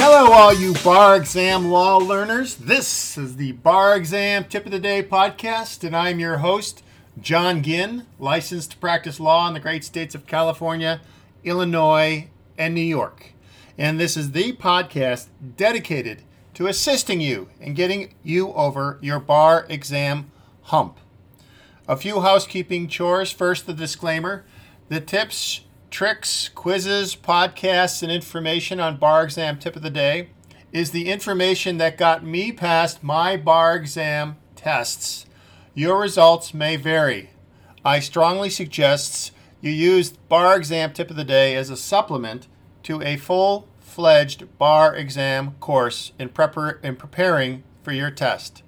Hello, all you bar exam law learners. This is the Bar Exam Tip of the Day podcast, and I'm your host, John Ginn, licensed to practice law in the great states of California, Illinois, and New York. And this is the podcast dedicated to assisting you in getting you over your bar exam hump. A few housekeeping chores. First, the disclaimer the tips tricks, quizzes, podcasts, and information on bar exam tip of the day is the information that got me past my bar exam tests. Your results may vary. I strongly suggest you use bar exam tip of the day as a supplement to a full fledged bar exam course in, prepar- in preparing for your test.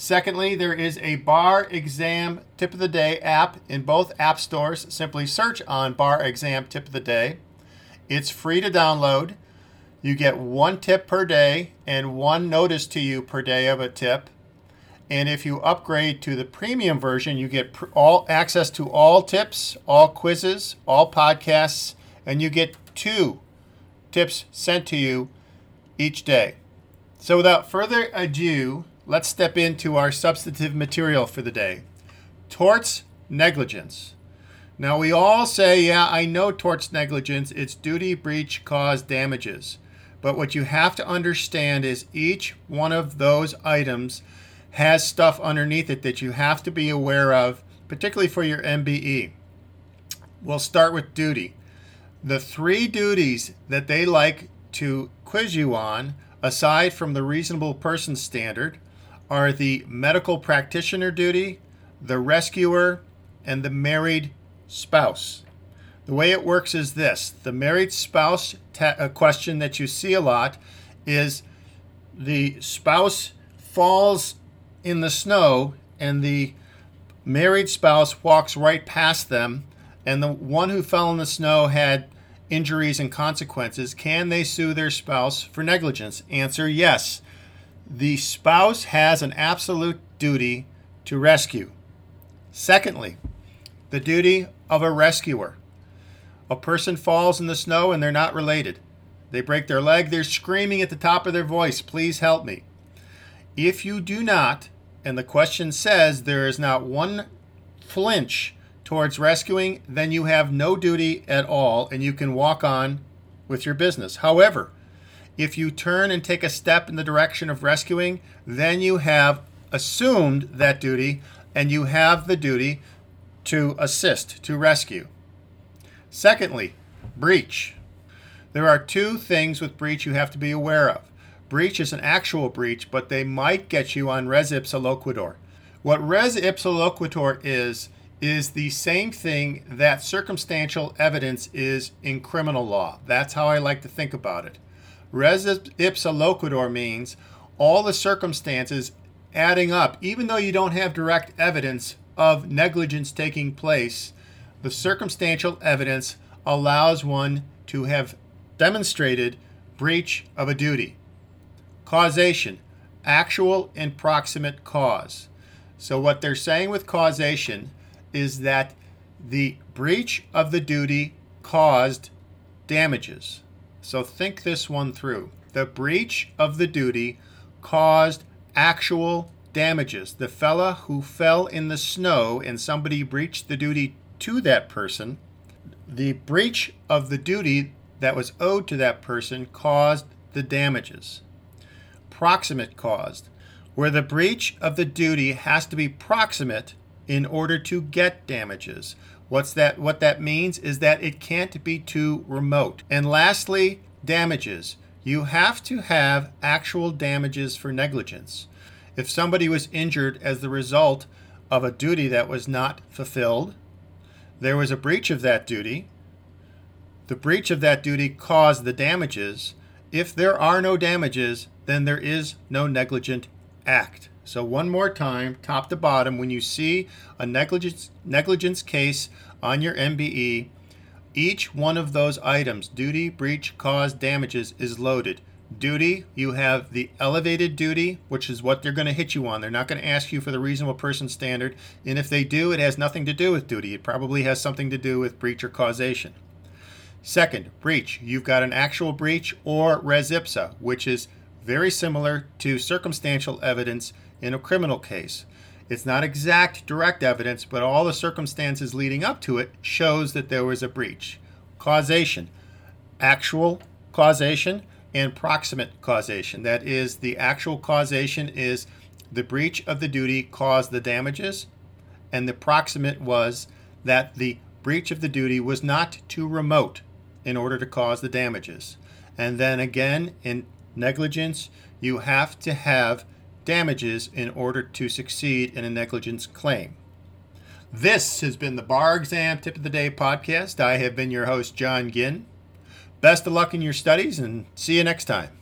Secondly, there is a bar exam tip of the day app in both app stores. Simply search on bar exam tip of the day. It's free to download. You get one tip per day and one notice to you per day of a tip. And if you upgrade to the premium version, you get all access to all tips, all quizzes, all podcasts, and you get two tips sent to you each day. So without further ado, let's step into our substantive material for the day torts negligence. Now, we all say, yeah, I know torts negligence, it's duty, breach, cause, damages. But what you have to understand is each one of those items has stuff underneath it that you have to be aware of, particularly for your MBE. We'll start with duty. The three duties that they like to quiz you on, aside from the reasonable person standard, are the medical practitioner duty, the rescuer, and the married spouse. The way it works is this the married spouse ta- question that you see a lot is the spouse falls in the snow and the married spouse walks right past them, and the one who fell in the snow had injuries and consequences. Can they sue their spouse for negligence? Answer yes the spouse has an absolute duty to rescue. Secondly, the duty of a rescuer. A person falls in the snow and they're not related. They break their leg, they're screaming at the top of their voice, Please help me. If you do not, and the question says there is not one flinch towards rescuing, then you have no duty at all and you can walk on with your business. However, if you turn and take a step in the direction of rescuing, then you have assumed that duty and you have the duty to assist, to rescue. Secondly, breach. There are two things with breach you have to be aware of. Breach is an actual breach, but they might get you on res ipsa loquitur. What res ipsa loquitur is, is the same thing that circumstantial evidence is in criminal law. That's how I like to think about it. Res ipsa loquitur means all the circumstances adding up, even though you don't have direct evidence of negligence taking place, the circumstantial evidence allows one to have demonstrated breach of a duty. Causation, actual and proximate cause. So, what they're saying with causation is that the breach of the duty caused damages. So think this one through. The breach of the duty caused actual damages. The fella who fell in the snow and somebody breached the duty to that person, the breach of the duty that was owed to that person caused the damages. Proximate caused, where the breach of the duty has to be proximate in order to get damages. What's that what that means is that it can't be too remote. And lastly, damages. You have to have actual damages for negligence. If somebody was injured as the result of a duty that was not fulfilled, there was a breach of that duty. The breach of that duty caused the damages. If there are no damages, then there is no negligent act. So, one more time, top to bottom, when you see a negligence, negligence case on your MBE, each one of those items, duty, breach, cause, damages, is loaded. Duty, you have the elevated duty, which is what they're going to hit you on. They're not going to ask you for the reasonable person standard. And if they do, it has nothing to do with duty. It probably has something to do with breach or causation. Second, breach. You've got an actual breach or res ipsa, which is very similar to circumstantial evidence in a criminal case. It's not exact direct evidence, but all the circumstances leading up to it shows that there was a breach. Causation. Actual causation and proximate causation. That is, the actual causation is the breach of the duty caused the damages, and the proximate was that the breach of the duty was not too remote in order to cause the damages. And then again, in negligence, you have to have damages in order to succeed in a negligence claim. This has been the Bar Exam Tip of the Day podcast. I have been your host, John Ginn. Best of luck in your studies and see you next time.